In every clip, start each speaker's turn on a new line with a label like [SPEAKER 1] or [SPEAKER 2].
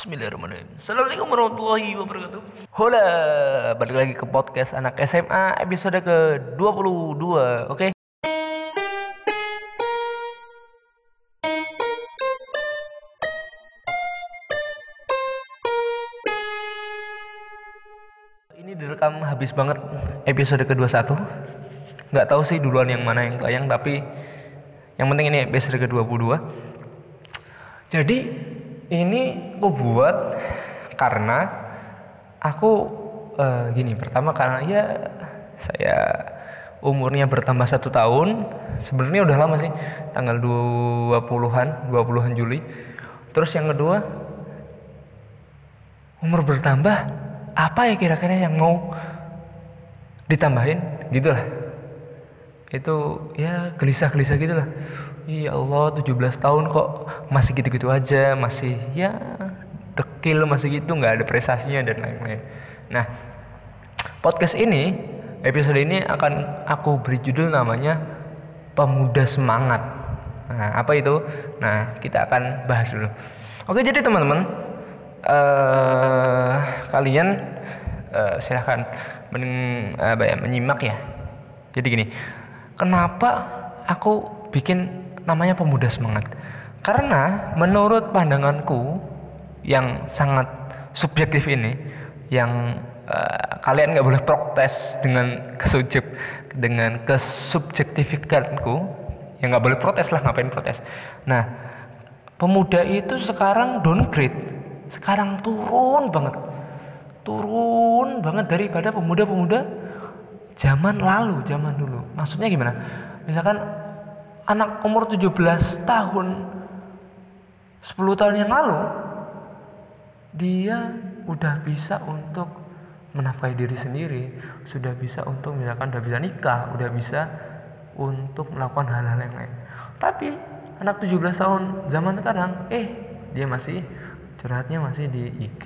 [SPEAKER 1] Bismillahirrahmanirrahim. Assalamualaikum warahmatullahi wabarakatuh. Hola, balik lagi ke podcast anak SMA episode ke-22, oke? Ini direkam habis banget episode ke-21. Nggak tahu sih duluan yang mana yang tayang, tapi yang penting ini episode ke-22. Jadi ini aku buat karena aku eh, gini pertama karena ya saya umurnya bertambah satu tahun sebenarnya udah lama sih tanggal 20-an 20-an Juli. Terus yang kedua umur bertambah apa ya kira-kira yang mau ditambahin? Gitu lah itu ya gelisah-gelisah gitu lah Iya Allah 17 tahun kok masih gitu-gitu aja masih ya dekil masih gitu nggak ada prestasinya dan lain-lain. Nah podcast ini episode ini akan aku beri judul namanya pemuda semangat. Nah apa itu? Nah kita akan bahas dulu. Oke jadi teman-teman eh kalian eh, silahkan men, ya, menyimak ya. Jadi gini kenapa aku bikin namanya pemuda semangat. Karena menurut pandanganku yang sangat subjektif ini yang uh, kalian nggak boleh protes dengan kesubjek dengan kesubjektifikanku yang nggak boleh protes lah ngapain protes? Nah pemuda itu sekarang downgrade sekarang turun banget. Turun banget daripada pemuda-pemuda zaman lalu zaman dulu. Maksudnya gimana? Misalkan anak umur 17 tahun 10 tahun yang lalu dia udah bisa untuk menafkahi diri sendiri sudah bisa untuk misalkan udah bisa nikah udah bisa untuk melakukan hal-hal yang lain. Tapi anak 17 tahun zaman sekarang eh dia masih curhatnya masih di IG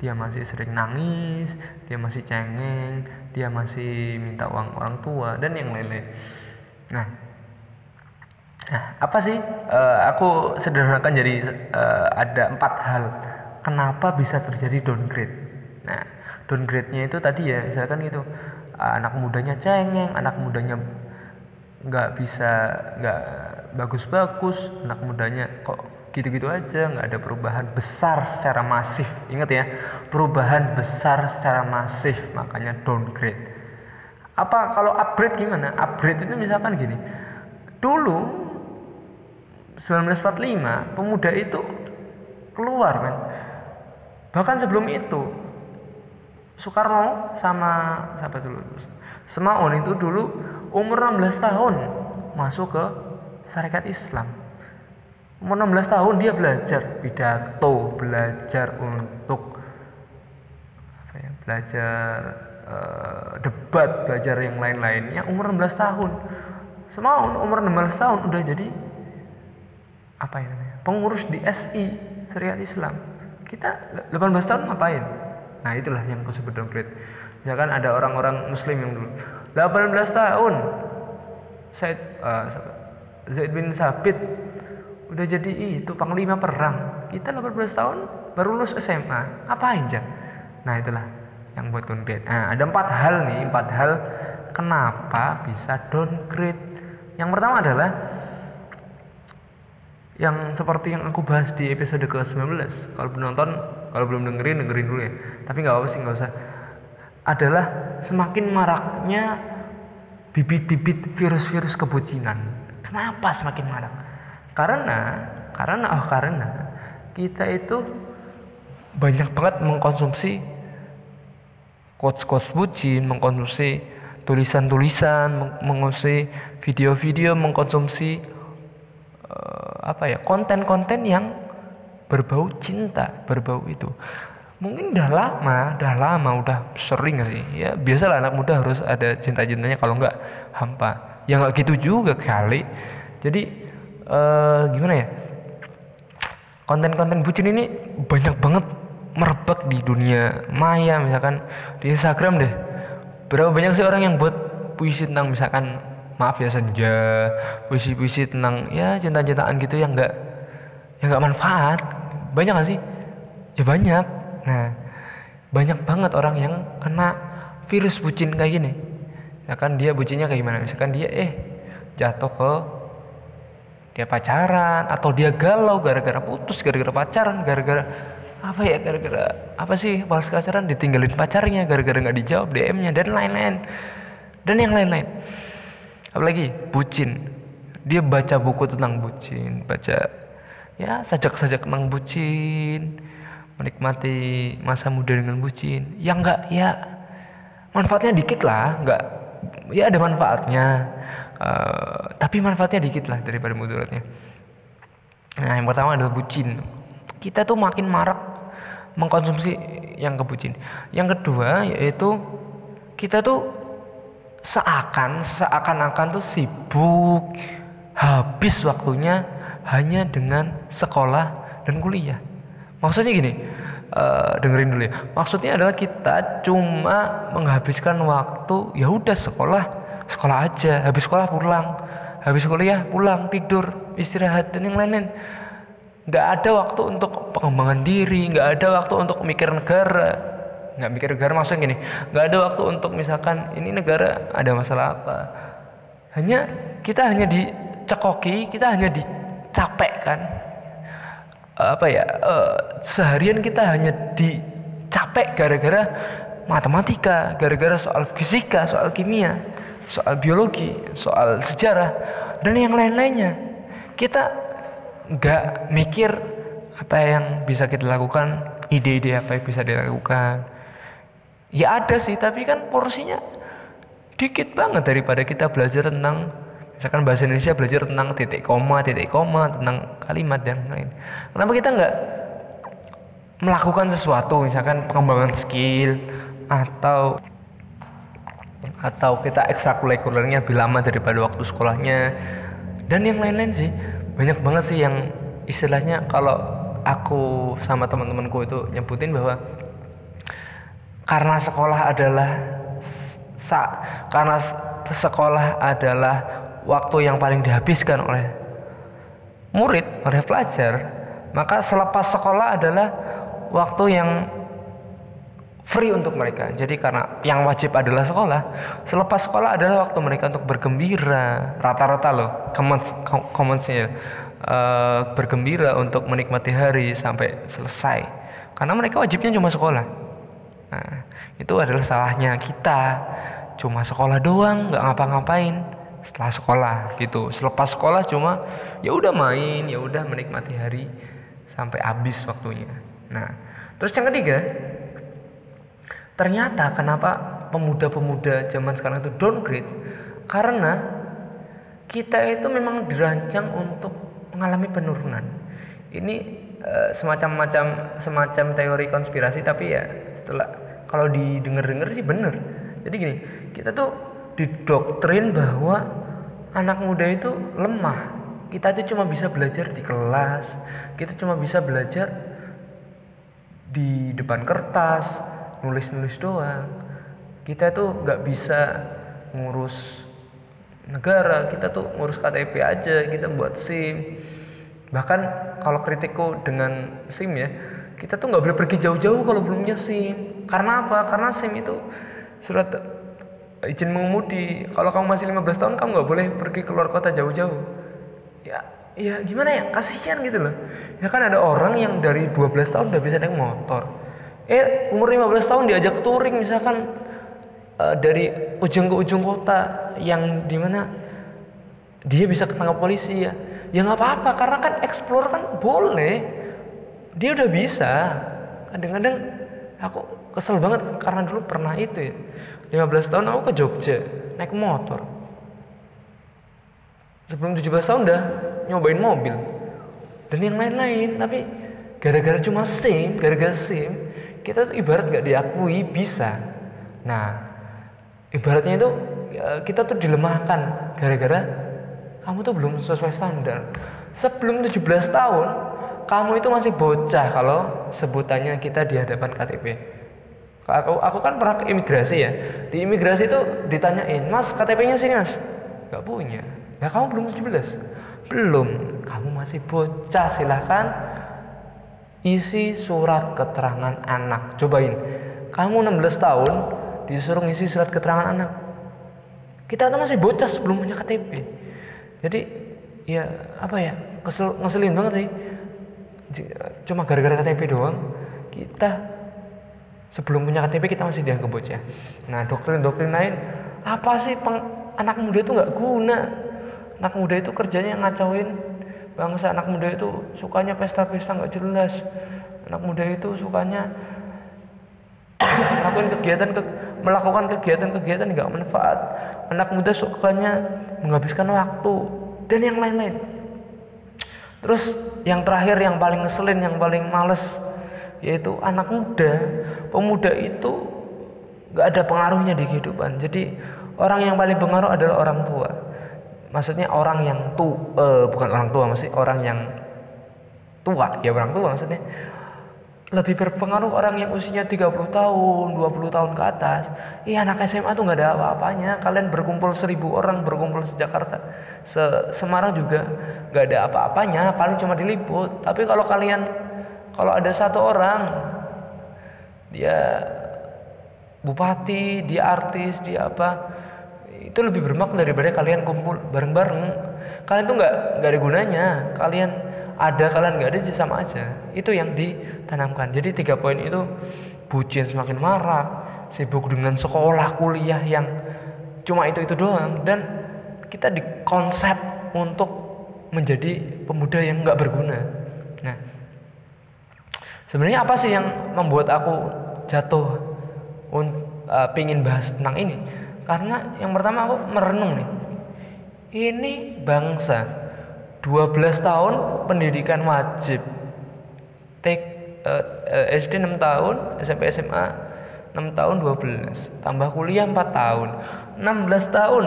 [SPEAKER 1] dia masih sering nangis dia masih cengeng dia masih minta uang orang tua dan yang lain-lain. Nah Nah, apa sih? Uh, aku sederhanakan jadi uh, ada empat hal kenapa bisa terjadi downgrade. Nah, downgrade-nya itu tadi ya, misalkan gitu, uh, anak mudanya cengeng, anak mudanya nggak bisa nggak bagus-bagus, anak mudanya kok gitu-gitu aja, nggak ada perubahan besar secara masif. Ingat ya, perubahan besar secara masif, makanya downgrade. Apa kalau upgrade gimana? Upgrade itu misalkan gini, dulu 1945 pemuda itu keluar men. Bahkan sebelum itu Soekarno sama siapa dulu? Semaun itu dulu umur 16 tahun masuk ke syarikat Islam. Umur 16 tahun dia belajar pidato belajar untuk apa ya, belajar uh, debat belajar yang lain-lainnya umur 16 tahun. Semaun umur 16 tahun udah jadi apa ya namanya? Pengurus di SI Syariat Islam. Kita 18 tahun ngapain? Nah itulah yang aku sebut downgrade. Misalkan ada orang-orang muslim yang dulu. 18 tahun Said uh, Zaid bin Sabit udah jadi itu panglima perang. Kita 18 tahun baru lulus SMA apain Jan nah itulah yang buat downgrade. Nah ada empat hal nih empat hal kenapa bisa downgrade. Yang pertama adalah yang seperti yang aku bahas di episode ke-19. Kalau belum nonton kalau belum dengerin dengerin dulu ya. Tapi nggak apa sih nggak usah. Adalah semakin maraknya bibit-bibit virus-virus kebucinan. Kenapa semakin marak? Karena karena oh karena kita itu banyak banget mengkonsumsi quotes-quotes bucin mengkonsumsi tulisan-tulisan mengkonsumsi video-video mengkonsumsi apa ya konten-konten yang berbau cinta berbau itu. Mungkin udah lama udah lama udah sering sih. Ya biasalah anak muda harus ada cinta-cintanya kalau nggak hampa. Ya nggak gitu juga kali. Jadi uh, gimana ya? Konten-konten bucin ini banyak banget merebak di dunia maya misalkan di Instagram deh. Berapa banyak sih orang yang buat puisi tentang misalkan maaf ya senja puisi-puisi tentang ya cinta-cintaan gitu yang enggak yang enggak manfaat. Banyak gak sih? Ya banyak. Nah banyak banget orang yang kena virus bucin kayak gini. Ya kan dia bucinnya kayak gimana? Misalkan dia eh jatuh ke dia pacaran atau dia galau gara-gara putus gara-gara pacaran gara-gara apa ya gara-gara apa sih pas pacaran ditinggalin pacarnya gara-gara nggak dijawab DM-nya dan lain-lain. Dan yang lain-lain apalagi bucin. Dia baca buku tentang bucin baca ya sajak-sajak tentang bucin menikmati masa muda dengan bucin. Ya enggak ya. Manfaatnya dikit lah enggak ya ada manfaatnya. Uh, tapi manfaatnya dikit lah daripada mudaratnya. Nah yang pertama adalah bucin. Kita tuh makin marak mengkonsumsi yang kebucin yang kedua yaitu kita tuh seakan seakan-akan tuh sibuk habis waktunya hanya dengan sekolah dan kuliah Maksudnya gini, uh, dengerin dulu ya. Maksudnya adalah kita cuma menghabiskan waktu ya udah sekolah, sekolah aja, habis sekolah pulang, habis kuliah pulang tidur, istirahat dan yang lain-lain. Nggak ada waktu untuk pengembangan diri, nggak ada waktu untuk mikir negara, nggak mikir negara maksudnya gini, nggak ada waktu untuk misalkan ini negara ada masalah apa. Hanya kita hanya dicekoki, kita hanya dicapekkan apa ya uh, seharian kita hanya dicapek gara-gara matematika, gara-gara soal fisika, soal kimia, soal biologi, soal sejarah dan yang lain-lainnya. Kita nggak mikir apa yang bisa kita lakukan, ide-ide apa yang bisa dilakukan. Ya ada sih, tapi kan porsinya dikit banget daripada kita belajar tentang misalkan bahasa Indonesia belajar tentang titik koma titik koma tentang kalimat dan lain kenapa kita nggak melakukan sesuatu misalkan pengembangan skill atau atau kita ekstrakurikulernya lebih lama daripada waktu sekolahnya dan yang lain-lain sih. Banyak banget sih yang istilahnya kalau aku sama teman-temanku itu nyebutin bahwa karena sekolah adalah sa, karena sekolah adalah waktu yang paling dihabiskan oleh murid, oleh pelajar, maka selepas sekolah adalah waktu yang free untuk mereka. Jadi karena yang wajib adalah sekolah, selepas sekolah adalah waktu mereka untuk bergembira. Rata-rata loh, common ya, uh, bergembira untuk menikmati hari sampai selesai. Karena mereka wajibnya cuma sekolah. Nah, itu adalah salahnya kita. Cuma sekolah doang, nggak ngapa-ngapain. Setelah sekolah gitu. Selepas sekolah cuma ya udah main ya udah menikmati hari sampai habis waktunya. Nah terus yang ketiga ternyata kenapa pemuda-pemuda zaman sekarang itu downgrade? Karena kita itu memang dirancang untuk mengalami penurunan. Ini uh, semacam macam semacam teori konspirasi tapi ya setelah kalau didengar-dengar sih bener jadi gini kita tuh didoktrin bahwa anak muda itu lemah. Kita itu cuma bisa belajar di kelas, kita cuma bisa belajar di depan kertas, nulis-nulis doang. Kita tuh nggak bisa ngurus negara, kita tuh ngurus KTP aja, kita buat SIM. Bahkan kalau kritikku dengan SIM ya, kita tuh nggak boleh pergi jauh-jauh kalau belum punya SIM. Karena apa? Karena SIM itu surat izin mengemudi. Kalau kamu masih 15 tahun kamu nggak boleh pergi keluar kota jauh-jauh. Ya ya gimana ya? Kasihan gitu loh. Ya kan ada orang yang dari 12 tahun udah bisa naik motor. Eh umur 15 tahun diajak touring misalkan uh, dari ujung ke ujung kota yang di mana dia bisa ketangkap polisi ya. Ya nggak apa-apa karena kan explore kan boleh dia udah bisa. Kadang-kadang aku kesel banget karena dulu pernah itu ya. 15 tahun aku ke Jogja naik motor. Sebelum 17 tahun udah nyobain mobil dan yang lain-lain. Tapi gara-gara cuma SIM gara-gara SIM kita tuh ibarat gak diakui bisa. Nah ibaratnya itu ya, kita tuh dilemahkan gara-gara kamu tuh belum sesuai standar. Sebelum 17 tahun kamu itu masih bocah kalau sebutannya kita di hadapan KTP Aku, aku kan pernah ke imigrasi ya. Di imigrasi itu ditanyain, Mas KTP-nya sini mas. Gak punya. Ya kamu belum 17. Belum. Kamu masih bocah silahkan isi surat keterangan anak cobain kamu 16 tahun disuruh ngisi surat keterangan anak kita tuh masih bocah sebelum punya KTP jadi ya apa ya kesel ngeselin banget sih cuma gara-gara KTP doang. Kita sebelum punya KTP kita masih dianggap bocah. Nah doktrin-doktrin lain apa sih peng, anak muda itu nggak guna? Anak muda itu kerjanya ngacauin. Bangsa anak muda itu sukanya pesta-pesta nggak jelas. Anak muda itu sukanya melakukan kegiatan ke, melakukan kegiatan-kegiatan nggak manfaat. Anak muda sukanya menghabiskan waktu dan yang lain-lain terus yang terakhir yang paling ngeselin yang paling males yaitu anak muda. Pemuda itu nggak ada pengaruhnya di kehidupan. Jadi orang yang paling pengaruh adalah orang tua. Maksudnya orang yang tu uh, bukan orang tua maksudnya orang yang tua. Ya orang tua maksudnya lebih berpengaruh orang yang usianya 30 tahun, 20 tahun ke atas. Iya anak SMA tuh nggak ada apa-apanya. Kalian berkumpul seribu orang berkumpul di Jakarta, se Semarang juga nggak ada apa-apanya. Paling cuma diliput. Tapi kalau kalian, kalau ada satu orang, dia bupati, dia artis, dia apa, itu lebih bermakna daripada kalian kumpul bareng-bareng. Kalian tuh nggak nggak ada gunanya. Kalian ada kalian nggak ada sama aja. Itu yang ditanamkan. Jadi tiga poin itu bucin semakin marak sibuk dengan sekolah kuliah yang cuma itu itu doang dan kita dikonsep untuk menjadi pemuda yang nggak berguna. Nah sebenarnya apa sih yang membuat aku jatuh un, uh, pingin bahas tentang ini? Karena yang pertama aku merenung nih. Ini bangsa 12 tahun pendidikan wajib. Tek, uh, uh, SD 6 tahun SMP SMA 6 tahun 12 tambah kuliah 4 tahun 16 tahun.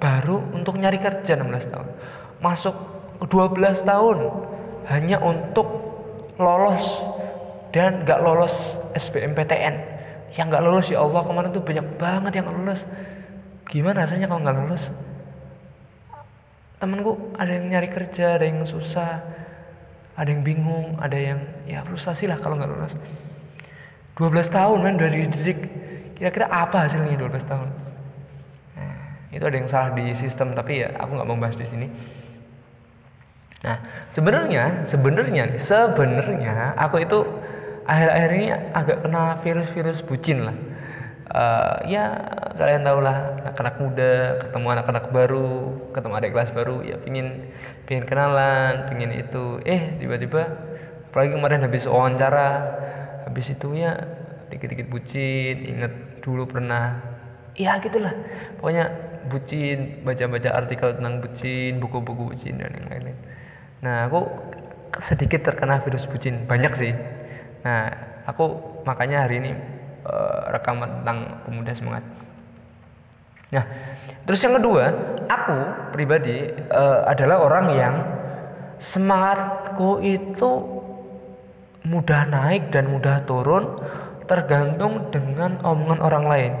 [SPEAKER 1] Baru untuk nyari kerja 16 tahun. Masuk ke 12 tahun hanya untuk lolos dan gak lolos SBMPTN yang gak lolos ya Allah kemarin tuh banyak banget yang lolos. Gimana rasanya kalau gak lolos temenku ada yang nyari kerja ada yang susah ada yang bingung ada yang ya frustasi lah kalau nggak lulus. 12 tahun men udah dididik. Kira-kira apa hasilnya 12 tahun? Nah, itu ada yang salah di sistem tapi ya aku nggak mau bahas di sini. Nah sebenarnya sebenarnya sebenarnya aku itu akhir-akhir ini agak kena virus-virus bucin lah uh, ya kalian tau lah anak-anak muda ketemu anak-anak baru ketemu adik kelas baru ya pingin pingin kenalan pingin itu. Eh tiba-tiba apalagi kemarin habis wawancara habis itu ya dikit-dikit bucin inget dulu pernah. Ya gitulah. Pokoknya bucin baca-baca artikel tentang bucin buku-buku bucin dan yang lain-lain. Nah aku sedikit terkena virus bucin. Banyak sih. Nah aku makanya hari ini uh, rekaman tentang pemuda semangat. Nah, terus yang kedua, aku pribadi uh, adalah orang yang semangatku itu mudah naik dan mudah turun tergantung dengan omongan orang lain.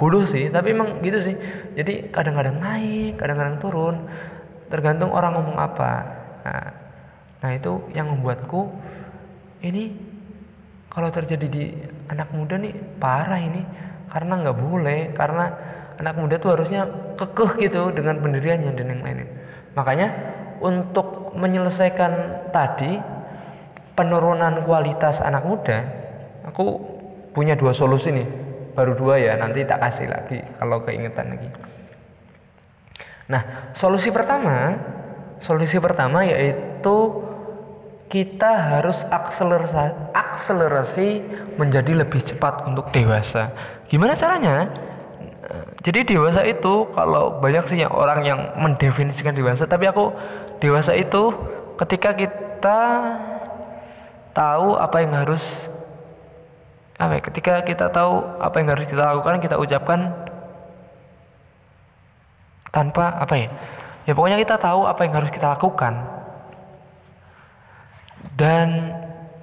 [SPEAKER 1] Bodoh sih, tapi emang gitu sih. Jadi kadang-kadang naik, kadang-kadang turun, tergantung orang ngomong apa. Nah, nah itu yang membuatku ini kalau terjadi di anak muda nih parah ini. Karena nggak boleh karena anak muda tuh harusnya kekeh gitu dengan pendiriannya dan yang lainnya. Makanya untuk menyelesaikan tadi penurunan kualitas anak muda aku punya dua solusi nih. Baru dua ya nanti tak kasih lagi kalau keingetan lagi. Nah solusi pertama solusi pertama yaitu kita harus akselerasi, akselerasi menjadi lebih cepat untuk dewasa. Gimana caranya? Jadi dewasa itu kalau banyak sih orang yang mendefinisikan dewasa, tapi aku dewasa itu ketika kita tahu apa yang harus apa ya, ketika kita tahu apa yang harus kita lakukan kita ucapkan tanpa apa ya ya pokoknya kita tahu apa yang harus kita lakukan dan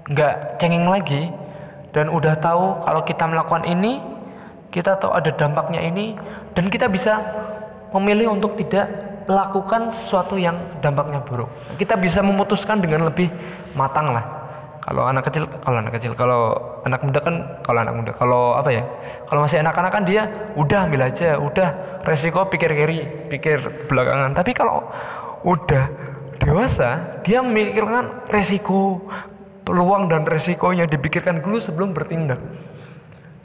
[SPEAKER 1] nggak cengeng lagi. Dan udah tahu kalau kita melakukan ini kita tahu ada dampaknya ini dan kita bisa memilih untuk tidak melakukan sesuatu yang dampaknya buruk. Kita bisa memutuskan dengan lebih matang lah. Kalau anak kecil kalau anak kecil kalau anak muda kan kalau anak muda kalau apa ya kalau masih anak-anak kan dia udah ambil aja udah resiko pikir kiri pikir belakangan. Tapi kalau udah dewasa dia memikirkan resiko peluang dan resikonya dipikirkan dulu sebelum bertindak.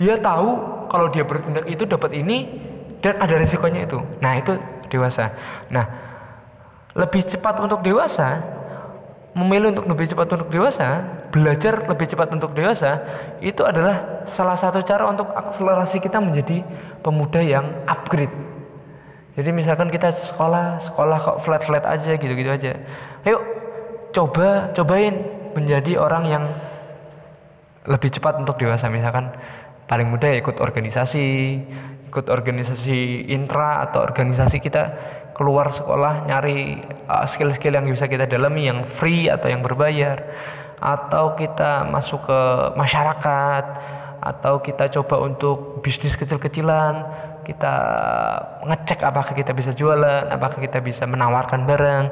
[SPEAKER 1] Dia tahu kalau dia bertindak itu dapat ini dan ada resikonya itu. Nah itu dewasa. Nah lebih cepat untuk dewasa memilih untuk lebih cepat untuk dewasa, belajar lebih cepat untuk dewasa, itu adalah salah satu cara untuk akselerasi kita menjadi pemuda yang upgrade. Jadi misalkan kita sekolah, sekolah kok flat-flat aja gitu-gitu aja. Ayo coba cobain menjadi orang yang lebih cepat untuk dewasa misalkan paling mudah ya ikut organisasi, ikut organisasi intra atau organisasi kita keluar sekolah nyari uh, skill-skill uh, yang bisa kita dalami yang free atau yang berbayar atau kita masuk ke masyarakat atau kita coba untuk bisnis kecil-kecilan kita ngecek apakah kita bisa jualan apakah kita bisa menawarkan barang.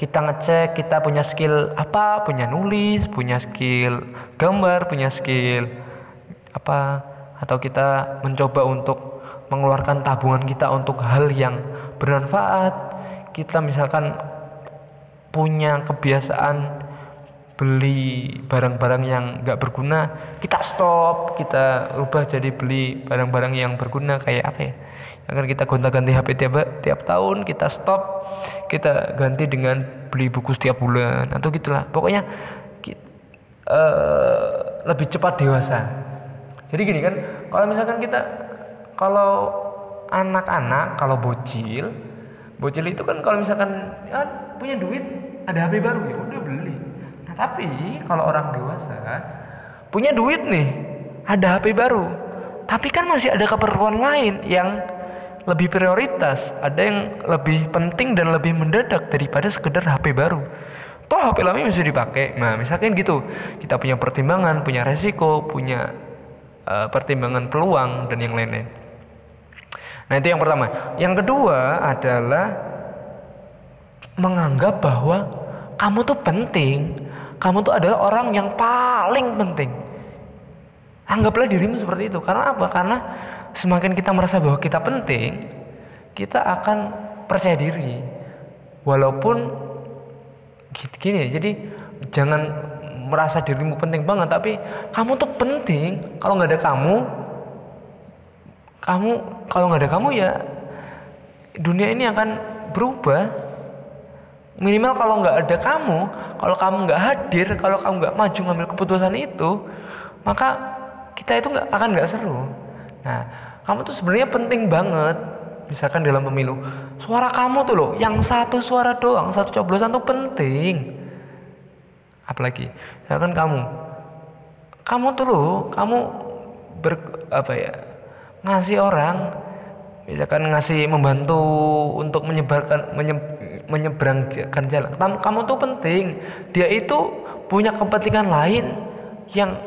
[SPEAKER 1] Kita ngecek kita punya skill apa? Punya nulis punya skill gambar punya skill apa? Atau kita mencoba untuk mengeluarkan tabungan kita untuk hal yang bermanfaat. Kita misalkan punya kebiasaan beli barang-barang yang nggak berguna kita stop kita ubah jadi beli barang-barang yang berguna kayak apa ya? Akan kita gonta-ganti HP tiap tiap tahun kita stop kita ganti dengan beli buku setiap bulan atau gitulah. Pokoknya kita, uh, eh, lebih cepat dewasa. Jadi gini kan kalau misalkan kita kalau anak-anak kalau bocil bocil itu kan kalau misalkan ya, punya duit ada HP baru ya udah beli nah tapi kalau orang dewasa punya duit nih ada HP baru tapi kan masih ada keperluan lain yang lebih prioritas ada yang lebih penting dan lebih mendadak daripada sekedar HP baru toh HP lama bisa dipakai nah misalkan gitu kita punya pertimbangan punya resiko punya uh, pertimbangan peluang dan yang lain-lain Nah, itu yang pertama. Yang kedua adalah menganggap bahwa kamu tuh penting. Kamu tuh adalah orang yang paling penting. Anggaplah dirimu seperti itu. Karena apa? Karena semakin kita merasa bahwa kita penting, kita akan percaya diri. Walaupun gini ya. Jadi jangan merasa dirimu penting banget, tapi kamu tuh penting. Kalau nggak ada kamu, kamu kalau nggak ada kamu ya dunia ini akan berubah minimal kalau nggak ada kamu kalau kamu nggak hadir kalau kamu nggak maju ngambil keputusan itu maka kita itu nggak akan nggak seru. Nah kamu tuh sebenarnya penting banget. Misalkan dalam pemilu suara kamu tuh loh yang satu suara doang satu coblosan tuh penting. Apalagi misalkan kamu kamu tuh loh kamu ber apa ya ngasih orang misalkan ngasih membantu untuk menyebarkan menye, menyeberangkan jalan. Kamu, kamu tuh penting. Dia itu punya kepentingan lain yang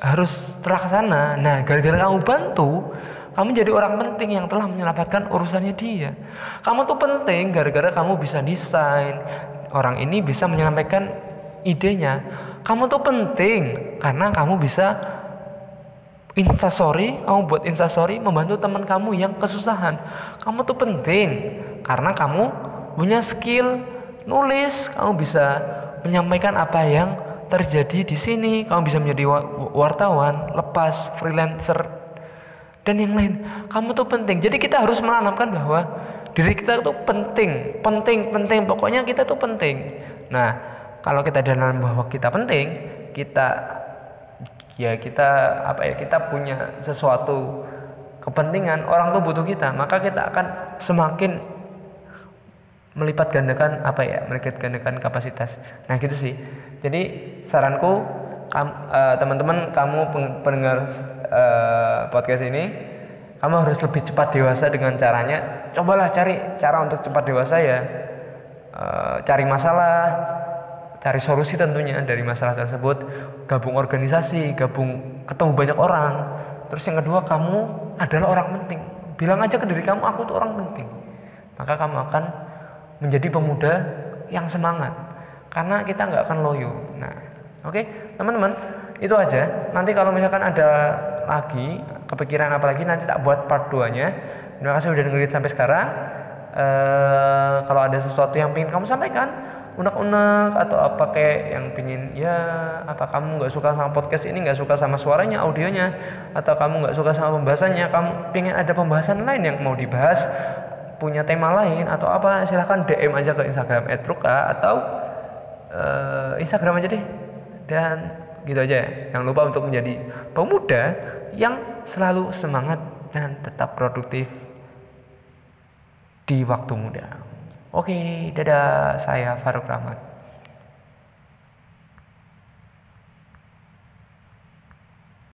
[SPEAKER 1] harus terlaksana. Nah gara-gara kamu bantu kamu jadi orang penting yang telah menyelamatkan urusannya dia. Kamu tuh penting gara-gara kamu bisa desain. Orang ini bisa menyampaikan idenya. Kamu tuh penting karena kamu bisa instastory kamu buat instastory membantu teman kamu yang kesusahan. Kamu tuh penting karena kamu punya skill nulis kamu bisa menyampaikan apa yang terjadi di sini kamu bisa menjadi wartawan lepas freelancer dan yang lain. Kamu tuh penting. Jadi kita harus menanamkan bahwa diri kita tuh penting penting penting. Pokoknya kita tuh penting. Nah kalau kita dalam bahwa kita penting kita ya kita apa ya kita punya sesuatu kepentingan orang tuh butuh kita maka kita akan semakin melipat gandakan apa ya melipat gandakan kapasitas. Nah gitu sih. Jadi saranku kam, uh, teman-teman kamu pendengar uh, podcast ini kamu harus lebih cepat dewasa dengan caranya. Cobalah cari cara untuk cepat dewasa ya. Uh, cari masalah cari solusi tentunya dari masalah tersebut gabung organisasi gabung ketemu banyak orang terus yang kedua kamu adalah orang penting bilang aja ke diri kamu aku tuh orang penting maka kamu akan menjadi pemuda yang semangat karena kita nggak akan loyo nah Oke, teman-teman, itu aja. Nanti kalau misalkan ada lagi kepikiran apa lagi nanti tak buat part 2-nya. Terima kasih udah dengerin sampai sekarang. Uh, kalau ada sesuatu yang ingin kamu sampaikan, unek-unek atau apa kayak yang pingin ya apa kamu nggak suka sama podcast ini nggak suka sama suaranya audionya atau kamu nggak suka sama pembahasannya kamu pengen ada pembahasan lain yang mau dibahas punya tema lain atau apa silahkan DM aja ke Instagram @ruka atau uh, Instagram aja deh dan gitu aja ya jangan lupa untuk menjadi pemuda yang selalu semangat dan tetap produktif di waktu muda. Oke, dadah. Saya Faruk Rahmat.